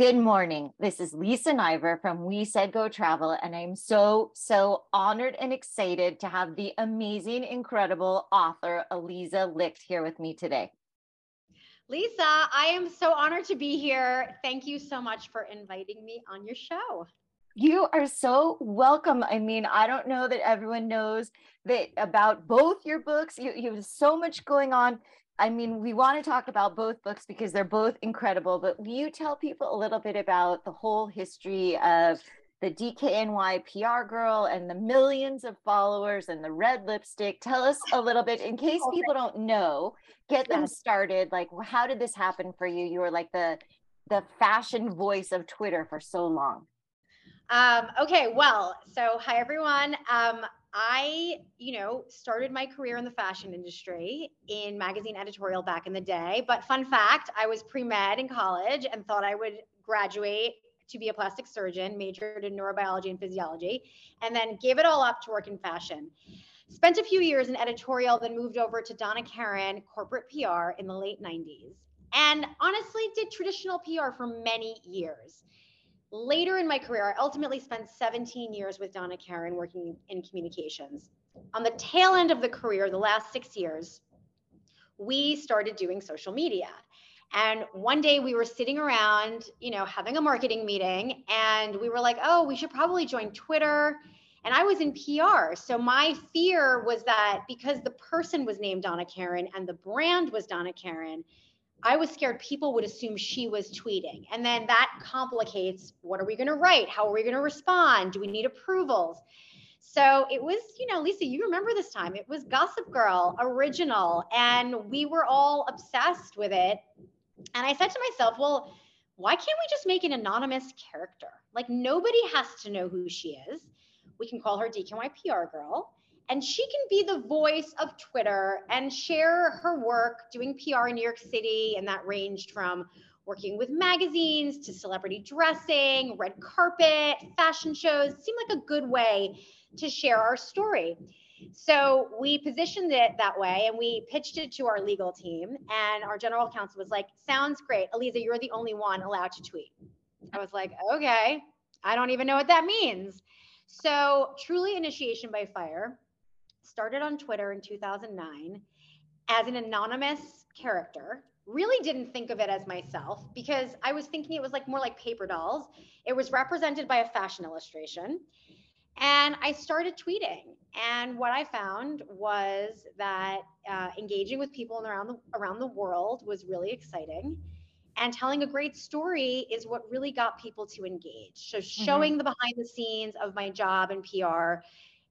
Good morning. This is Lisa Niver from We Said Go Travel, and I'm so, so honored and excited to have the amazing, incredible author Aliza Licht here with me today. Lisa, I am so honored to be here. Thank you so much for inviting me on your show. You are so welcome. I mean, I don't know that everyone knows that about both your books. You, you have so much going on. I mean, we want to talk about both books because they're both incredible, but will you tell people a little bit about the whole history of the DKNY PR girl and the millions of followers and the red lipstick? Tell us a little bit in case people don't know, get them started. Like, how did this happen for you? You were like the the fashion voice of Twitter for so long. Um, okay, well, so hi everyone. Um, I, you know, started my career in the fashion industry in magazine editorial back in the day. But fun fact, I was pre med in college and thought I would graduate to be a plastic surgeon, majored in neurobiology and physiology, and then gave it all up to work in fashion. Spent a few years in editorial, then moved over to Donna Karan corporate PR in the late 90s. And honestly, did traditional PR for many years Later in my career, I ultimately spent 17 years with Donna Karan working in communications. On the tail end of the career, the last six years, we started doing social media. And one day we were sitting around, you know, having a marketing meeting, and we were like, oh, we should probably join Twitter. And I was in PR. So my fear was that because the person was named Donna Karan and the brand was Donna Karan, I was scared people would assume she was tweeting. And then that complicates what are we going to write? How are we going to respond? Do we need approvals? So it was, you know, Lisa, you remember this time. It was Gossip Girl original, and we were all obsessed with it. And I said to myself, well, why can't we just make an anonymous character? Like nobody has to know who she is. We can call her DKNY PR girl and she can be the voice of Twitter and share her work doing PR in New York City. And that ranged from working with magazines to celebrity dressing, red carpet, fashion shows. Seemed like a good way to share our story. So we positioned it that way and we pitched it to our legal team. And our general counsel was like, Sounds great. Aliza, you're the only one allowed to tweet. I was like, Okay, I don't even know what that means. So, truly initiation by fire started on Twitter in 2009 as an anonymous character. Really didn't think of it as myself because I was thinking it was like more like paper dolls. It was represented by a fashion illustration. And I started tweeting. And what I found was that uh, engaging with people around the, around the world was really exciting. And telling a great story is what really got people to engage. So, mm-hmm. showing mm-hmm. the behind the scenes of my job and PR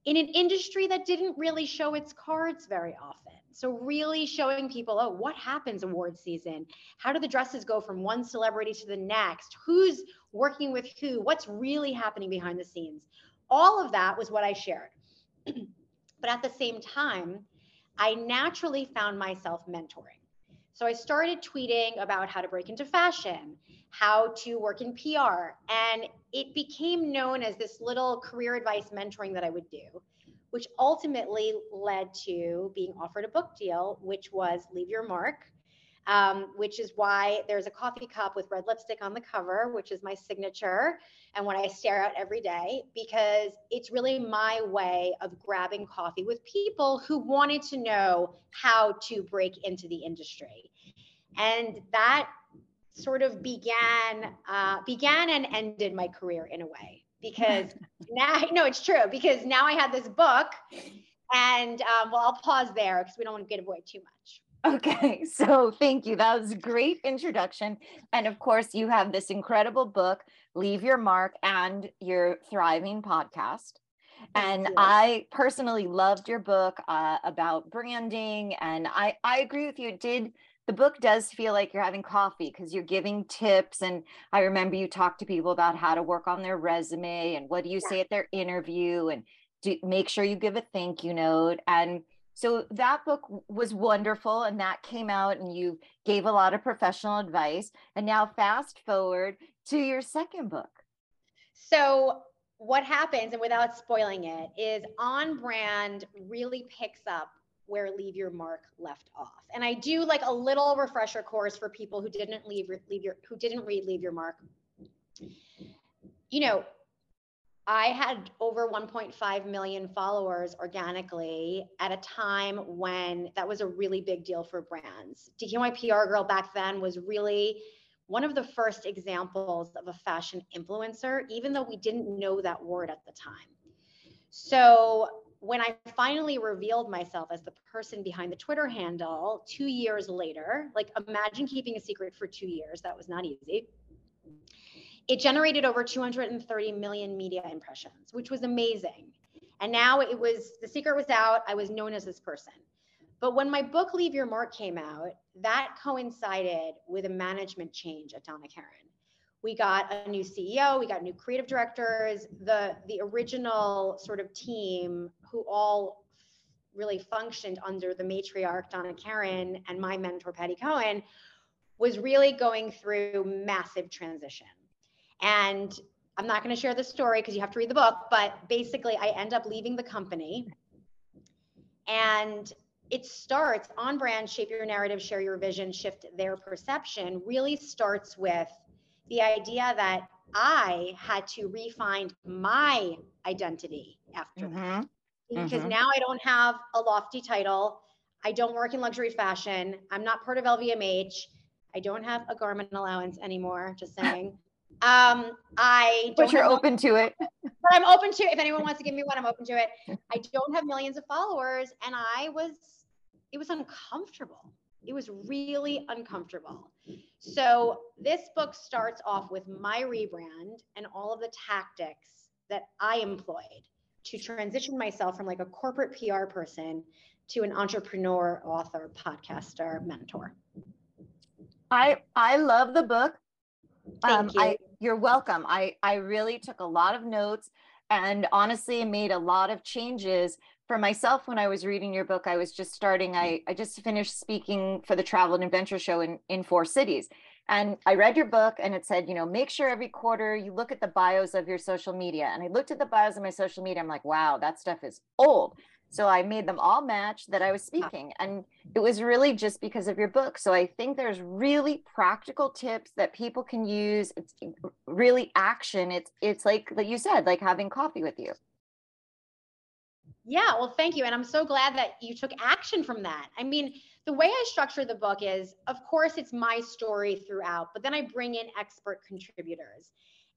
in an industry that didn't really show its cards very often. So, really showing people, oh, what happens award season? How do the dresses go from one celebrity to the next? Who's working with who? What's really happening behind the scenes? All of that was what I shared. but at the same time, I naturally found myself mentoring. So I started tweeting about how to break into fashion, how to work in PR. And it became known as this little career advice mentoring that I would do, which ultimately led to being offered a book deal, which was Leave Your Mark, um, which is why there's a coffee cup with red lipstick on the cover, which is my signature and what I stare at every day, because it's really my way of grabbing coffee with people who wanted to know how to break into the industry. And that sort of began uh, began and ended my career in a way because now no it's true because now i had this book and um, well i'll pause there because we don't want to give away too much Okay, so thank you. That was a great introduction. And of course, you have this incredible book, Leave Your Mark, and your thriving podcast. and I personally loved your book uh, about branding. And I, I agree with you. It did the book does feel like you're having coffee because you're giving tips and i remember you talk to people about how to work on their resume and what do you yeah. say at their interview and do make sure you give a thank you note and so that book was wonderful and that came out and you gave a lot of professional advice. And now fast forward to your second book. So what happens and without spoiling it is on brand really picks up where leave your mark left off. And i do like a little refresher course for people who didn't leave leave your who didn't read leave your mark. You know, I had over 1.5 million followers organically at a time when that was a really big deal for brands. DKNY PR Girl back then was really one of the first examples of a fashion influencer, even though we didn't know that word at the time. So when I finally revealed myself as the person behind the Twitter handle two years later, like imagine keeping a secret for two years, that was not easy it generated over 230 million media impressions, which was amazing. And now it was the secret was out. I was known as this person. But when my book Leave Your Mark came out, that coincided with a management change at Donna Karan. We got a new CEO, we got new creative directors, the the original sort of team who all really functioned under the matriarch Donna Karan and my mentor Patti Cohen was really going through massive transition. And I'm not going to share the story because you have to read the book, but basically, I end up leaving the company. And it starts on brand, shape your narrative, share your vision, shift their perception, really starts with the idea that I had to refine my identity after mm-hmm. that. Because mm-hmm. now I don't have a lofty title. I don't work in luxury fashion. I'm not part of LVMH. I don't have a garment allowance anymore, just saying. Um, I but you're open to it. But I'm open to it. If anyone wants to give me one, I'm open to it. I don't have millions of followers, and I was, it was uncomfortable. It was really uncomfortable. So this book starts off with my rebrand and all of the tactics that I employed to transition myself from like a corporate PR person to an entrepreneur, author, podcaster, mentor. I I love the book. Thank um, you. I, you're welcome. I, I really took a lot of notes and honestly made a lot of changes for myself when I was reading your book. I was just starting, I, I just finished speaking for the Travel and Adventure Show in, in four cities. And I read your book and it said, you know, make sure every quarter you look at the bios of your social media. And I looked at the bios of my social media. I'm like, wow, that stuff is old. So I made them all match that I was speaking. And it was really just because of your book. So I think there's really practical tips that people can use. It's really action. It's it's like like you said, like having coffee with you. Yeah, well, thank you. And I'm so glad that you took action from that. I mean, the way I structure the book is, of course, it's my story throughout, but then I bring in expert contributors.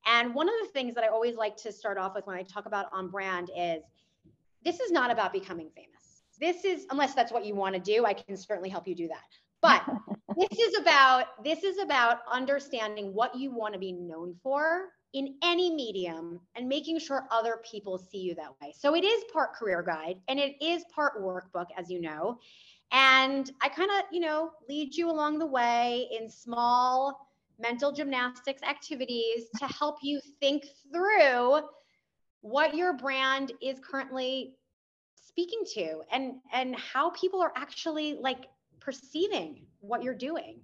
And one of the things that I always like to start off with when I talk about on brand is this is not about becoming famous. This is, unless that's what you want to do, I can certainly help you do that. But this is about this is about understanding what you want to be known for in any medium and making sure other people see you that way. So it is part career guide and it is part workbook, as you know. And I kind of, you know, lead you along the way in small mental gymnastics activities to help you think through what your brand is currently speaking to and and how people are actually like perceiving what you're doing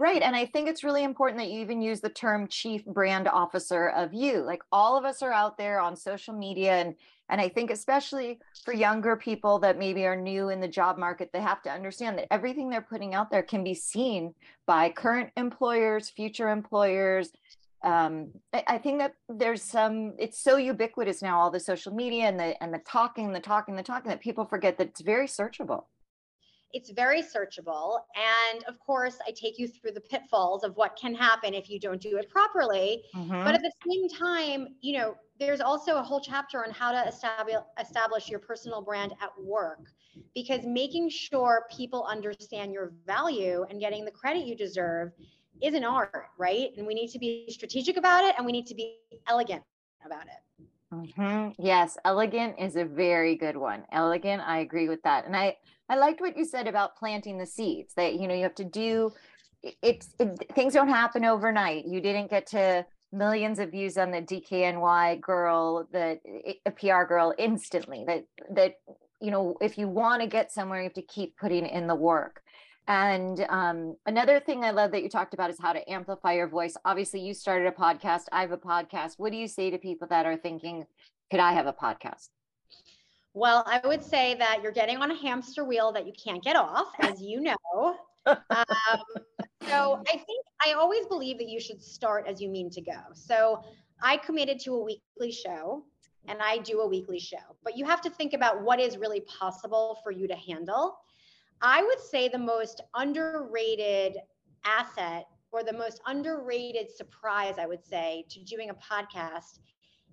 Right. And I think it's really important that you even use the term chief brand officer of you. Like all of us are out there on social media. And, and I think, especially for younger people that maybe are new in the job market, they have to understand that everything they're putting out there can be seen by current employers, future employers, um, I, I, think that there's some it's so ubiquitous now all the social media and the and the talking the talking the talking that people forget that it's very searchable it's very searchable and of course i take you through the pitfalls of what can happen if you don't do it properly mm-hmm. but at the same time you know there's also a whole chapter on how to establish establish your personal brand at work because making sure people understand your value and getting the credit you deserve is an art, right? And we need to be strategic about it and we need to be elegant about it. Mm-hmm. Yes, elegant is a very good one. Elegant, I agree with that. And I I liked what you said about planting the seeds. That you know you have to do. It's it, things don't happen overnight. You didn't get to millions of views on the DKNY girl, the a PR girl instantly. That that you know if you want to get somewhere, you have to keep putting in the work. And um, another thing I love that you talked about is how to amplify your voice. Obviously, you started a podcast. I have a podcast. What do you say to people that are thinking, could I have a podcast? Well, I would say that you're getting on a hamster wheel that you can't get off, as you know. um, So I think I always believe that you should start as you mean to go. So I committed to a weekly show and I do a weekly show, but you have to think about what is really possible for you to handle. I would say the most underrated asset or the most underrated surprise, I would say, to doing a podcast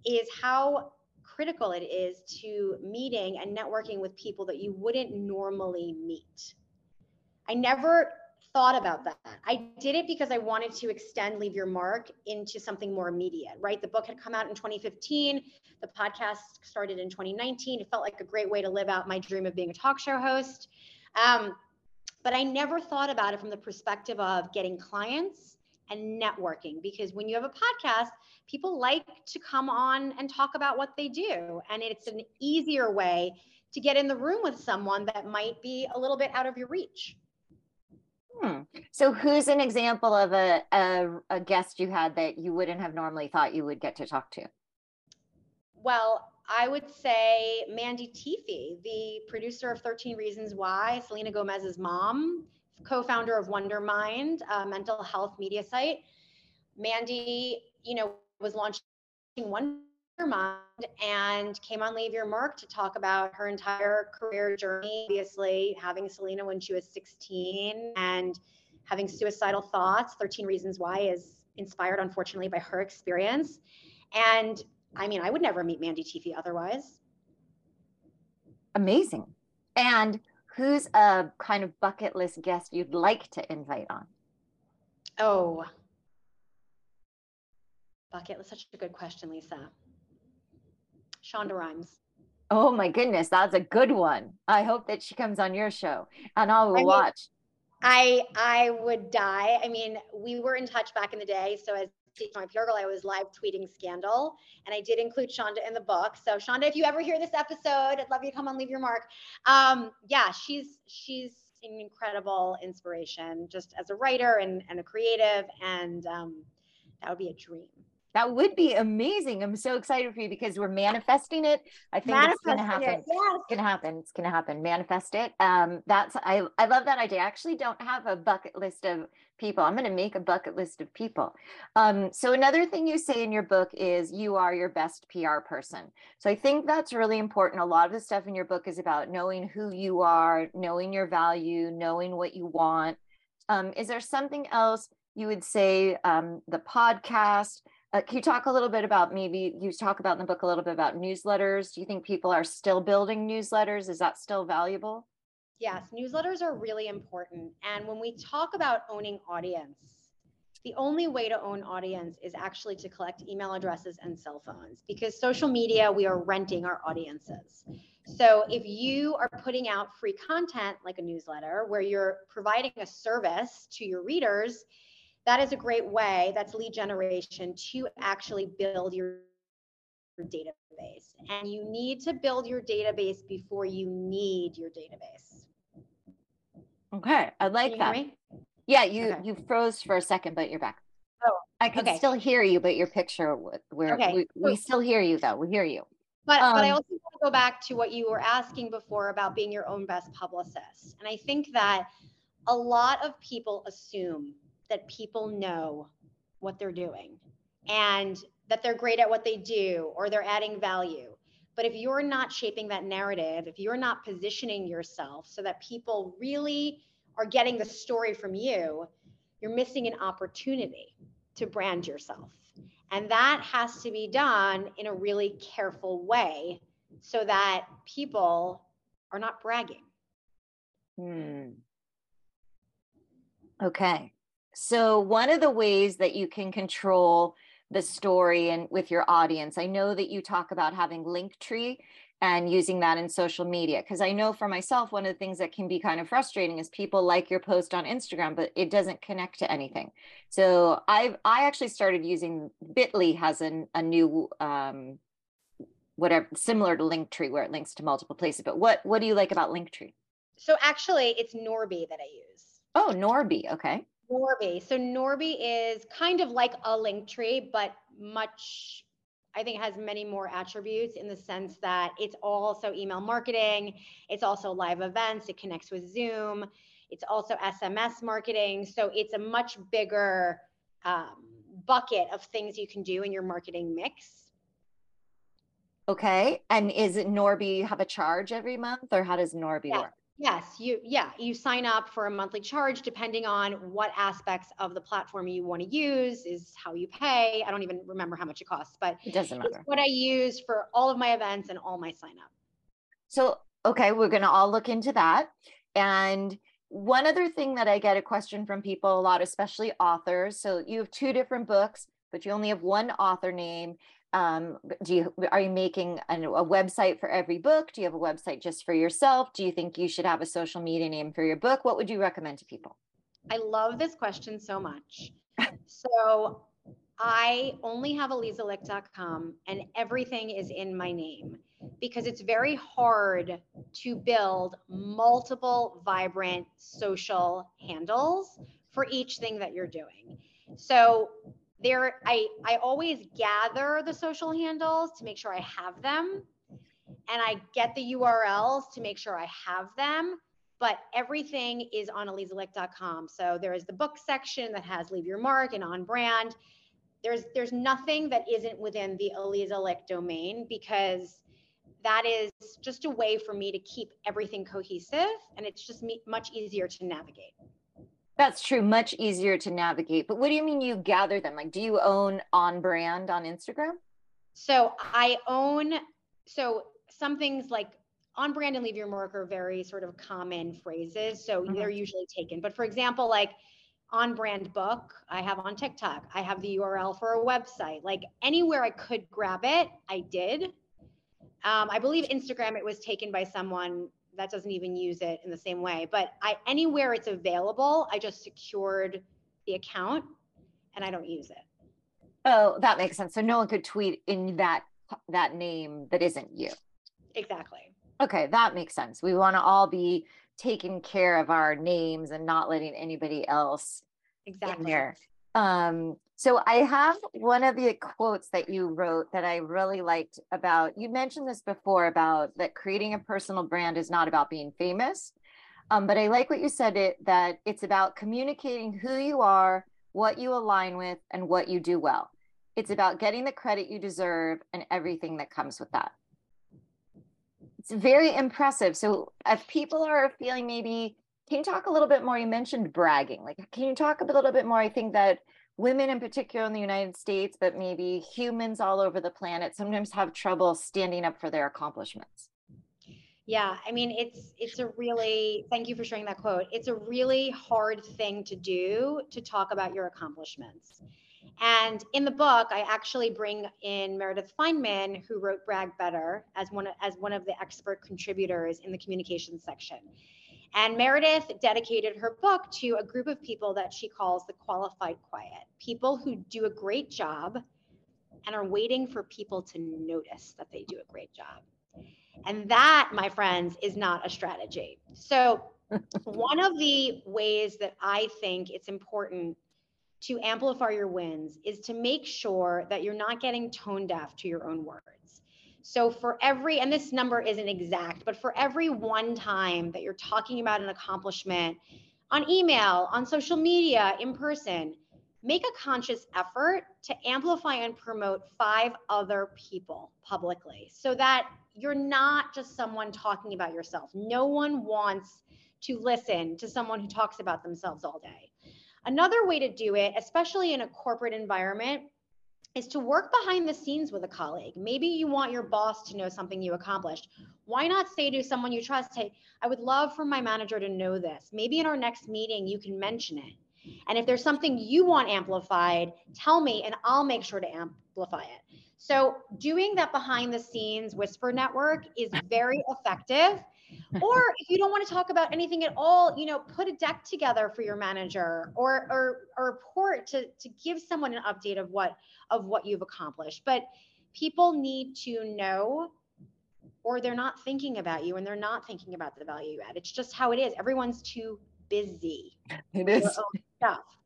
is how critical it is to meeting and networking with people that you wouldn't normally meet. I never thought about that. I did it because I wanted to extend Leave Your Mark into something more immediate, right? The book had come out in 2015. The podcast started in 2019. It felt like a great way to live out my dream of being a talk show host. Um, but I never thought about it from the perspective of getting clients and networking because when you have a podcast, people like to come on and talk about what they do. And it's an easier way to get in the room with someone that might be a little bit out of your reach. Hmm. So, who's an example of a, a, a guest you had that you wouldn't have normally thought you would get to talk to? Well, I would say Mandy Teefey, the producer of 13 Reasons Why, Selena Gomez's mom, co-founder of Wondermind, a mental health media site. Mandy, you know, was launching Wondermind and came on Leave Your Mark to talk about her entire career journey, obviously having Selena when she was 16 and having suicidal thoughts. 13 Reasons Why is inspired, unfortunately, by her experience. And I mean, I would never meet Mandy Teefey otherwise. Amazing. And who's a kind of bucket list guest you'd like to invite on? Oh, bucket list. Such a good question, Lisa. Shonda Rhimes. Oh my goodness, that's a good one. I hope that she comes on your show and I will I mean, watch. I I would die. I mean, we were in touch back in the day. So as my PR girl, I was live tweeting scandal, and I did include Shonda in the book. So Shonda, if you ever hear this episode, I'd love you to come on, leave your mark. Um, yeah, she's she's an incredible inspiration, just as a writer and and a creative, and um, that would be a dream. That would be amazing. I'm so excited for you because we're manifesting it. I think it's going to happen. It. Yes. It's to happen. It's to happen. Manifest it. Um, that's I. I love that idea. I actually don't have a bucket list of people. I'm going to make a bucket list of people. Um, so another thing you say in your book is you are your best PR person. So I think that's really important. A lot of the stuff in your book is about knowing who you are, knowing your value, knowing what you want. Um, is there something else you would say? Um, the podcast uh, can you talk a little bit about maybe you talk about in the book a little bit about newsletters? Do you think people are still building newsletters? Is that still valuable? Yes, newsletters are really important. And when we talk about owning audience, the only way to own audience is actually to collect email addresses and cell phones because social media, we are renting our audiences. So if you are putting out free content like a newsletter where you're providing a service to your readers, that is a great way that's lead generation to actually build your database. And you need to build your database before you need your database. Okay i like that. yeah you okay. you froze for a second but you're back. Oh i can okay. still hear you but your picture where okay. we, we still hear you though. We hear you. But um, but i um, also want to go back to what you were asking before about being your own best publicist. And i think that a lot of people assume that people know what they're doing and that they're great at what they do or they're adding value. But if you're not shaping that narrative, if you're not positioning yourself so that people really are getting the story from you, you're missing an opportunity to brand yourself. And that has to be done in a really careful way so that people are not bragging. Hmm. Okay. So, one of the ways that you can control the story and with your audience, I know that you talk about having Linktree and using that in social media. Because I know for myself, one of the things that can be kind of frustrating is people like your post on Instagram, but it doesn't connect to anything. So I've I actually started using Bitly has an, a new um, whatever similar to Linktree where it links to multiple places. But what what do you like about Linktree? So actually, it's Norby that I use. Oh, Norby. Okay. Norby. So Norby is kind of like a link tree, but much, I think has many more attributes in the sense that it's also email marketing. It's also live events. It connects with Zoom. It's also SMS marketing. So it's a much bigger um, bucket of things you can do in your marketing mix. Okay. And is it Norby have a charge every month or how does Norby yeah. work? Yes, you yeah, you sign up for a monthly charge depending on what aspects of the platform you want to use is how you pay. I don't even remember how much it costs, but it doesn't matter. what I use for all of my events and all my sign up. So, okay, we're going to all look into that. And one other thing that I get a question from people a lot, especially authors. So you have two different books, but you only have one author name um, do you are you making a, a, website for every book? Do you have a website just for yourself? Do you think you should have a social media name for your book? What would you recommend to people? I love this question so much. So i only have alizalicht.com and everything is in my name because it's very hard to build multiple vibrant social handles for each thing that you're doing. So there I I always gather the social handles to make sure I have them. And I get the URLs to make sure I have them but everything is on alizalicht.com so there is the book section that has leave your mark and on brand. There's there's nothing that isn't within the Aliza Licht domain because that is just a way for me to keep everything cohesive and it's just me, much easier to navigate that's true. Much easier to navigate. But what do you mean you gather them? Like, do you own on brand on Instagram? So I own, so some things like on brand and leave your mark are very sort of common phrases. So mm-hmm. they're usually taken. But for example, like on brand book, I have on TikTok, I have the URL for a website. Like anywhere I could grab it, I did. Um, I believe Instagram, it was taken by someone that doesn't even use it in the same way. But I anywhere it's available, I just secured the account and I don't use it. Oh, that makes sense. So no one could tweet in that that name that isn't you. Exactly. Okay, that makes sense. We want to all be taking care of our names and not letting anybody else exactly. in there. Um, so I have one of the quotes that you wrote that I really liked about, you mentioned this before about that creating a personal brand is not about being famous. Um, but I like what you said it that it's about communicating who you are, what you align with, and what you do well. It's about getting the credit you deserve and everything that comes with that. It's very impressive. So if people are feeling maybe, can you talk a little bit more? You mentioned bragging. Like, can you talk a little bit more? I think that women in particular in the United States, but maybe humans all over the planet sometimes have trouble standing up for their accomplishments. Yeah, I mean it's it's a really thank you for sharing that quote. It's a really hard thing to do to talk about your accomplishments. And in the book, I actually bring in Meredith Fineman, who wrote Brag Better, as one as one of the expert contributors in the communications section. And Meredith dedicated her book to a group of people that she calls the qualified quiet people who do a great job and are waiting for people to notice that they do a great job. And that, my friends, is not a strategy. So, one of the ways that I think it's important to amplify your wins is to make sure that you're not getting tone deaf to your own words. So for every, and this number isn't exact, but for every one time that you're talking about an accomplishment on email, on social media, in person, make a conscious effort to amplify and promote five other people publicly so that you're not just someone talking about yourself. No one wants to listen to someone who talks about themselves all day. Another way to do it, especially in a corporate environment, is to work behind the scenes with a colleague. Maybe you want your boss to know something you accomplished. Why not say to someone you trust, hey, I would love for my manager to know this. Maybe in our next meeting, you can mention it. And if there's something you want amplified, tell me and I'll make sure to amplify it. So, doing that behind the scenes whisper network is very effective or if you don't want to talk about anything at all, you know, put a deck together for your manager or or, or report to to give someone an update of what of what you've accomplished. But people need to know or they're not thinking about you and they're not thinking about the value you add. It's just how it is. Everyone's too busy. It is stuff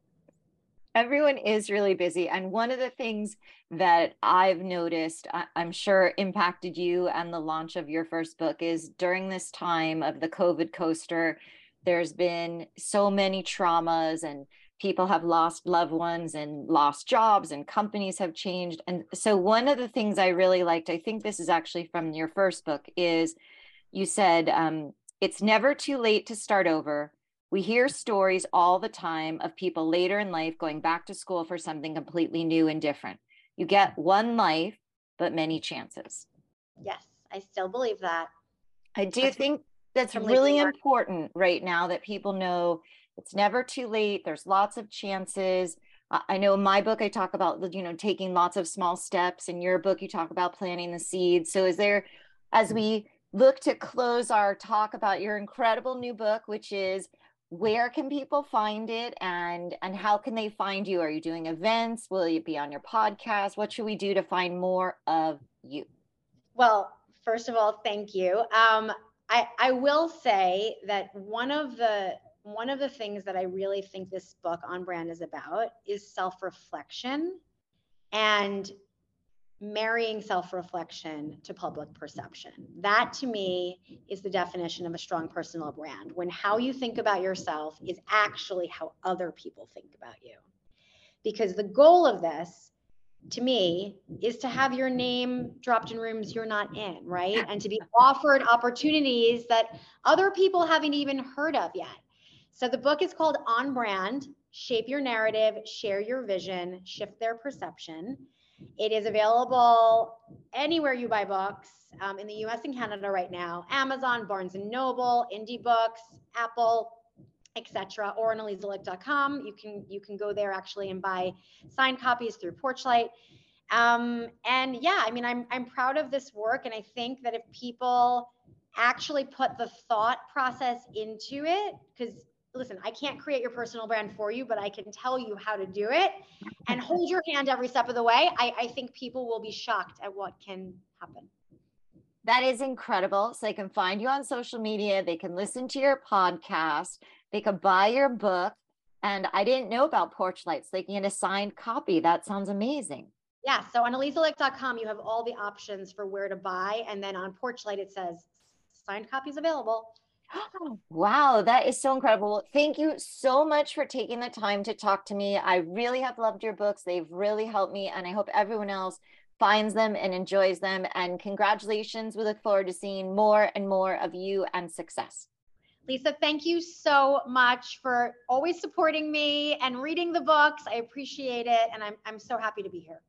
everyone is really busy and one of the things that i've noticed I- am sure impacted you and the launch of your first book is during this time of the covid coaster there's been so many traumas and people have lost loved ones and lost jobs and companies have changed. And so one of the things i really liked i think this is actually from your first book is you said um, it's never too late to start over we hear stories all the time of people later in life going back to school for something completely new and different. You get one life but many chances. Yes i still believe that. I do that's think that's really important right now that people know it's never too late. There's lots of chances. I know in my book i talk about you know taking lots of small steps. In your book you talk about planting the seeds. So is there as mm. we look to close our talk about your incredible new book which is where can people find it? And and how can they find you? Are you doing events? Will you be on your podcast? What should we do to find more of you? Well first of all thank you. Um, I, I will say that one of the one of the things that I really think this book on brand is about is self-reflection. And marrying self-reflection to public perception. That to me is the definition of a strong personal brand when how you think about yourself is actually how other people think about you. Because the goal of this to me is to have your name dropped in rooms you're not in, right? And to be offered opportunities that other people haven't even heard of yet. So the book is called On Brand Shape Your Narrative, Share Your Vision, Shift Their Perception. It is available anywhere you buy books um, in the US and Canada right now Amazon, Barnes and Noble, Indie Books, Apple, etc. or on alizalicht.com. You can you can go there actually and buy signed copies through Porchlight. Um, and yeah, I mean, I'm I'm proud of this work, and I think that if people actually put the thought process into it, because listen, I can't create your personal brand for you, but I can tell you how to do it and hold your hand every step of the way. I, I think people will be shocked at what can happen. That is incredible. So they can find you on social media, they can listen to your podcast, they can buy your book. And I didn't know about Porchlights. They can get a signed copy. That sounds amazing. Yeah. So on alizalicht.com, you have all the options for where to buy. And then on Porchlight, it says signed copies available. Wow, that is so incredible. Thank you so much for taking the time to talk to me. I really have loved your books. They've really helped me, and I hope everyone else finds them and enjoys them. And congratulations. We look forward to seeing more and more of you and success. Lisa, thank you so much for always supporting me and reading the books. I appreciate it. And I'm, I'm so happy to be here.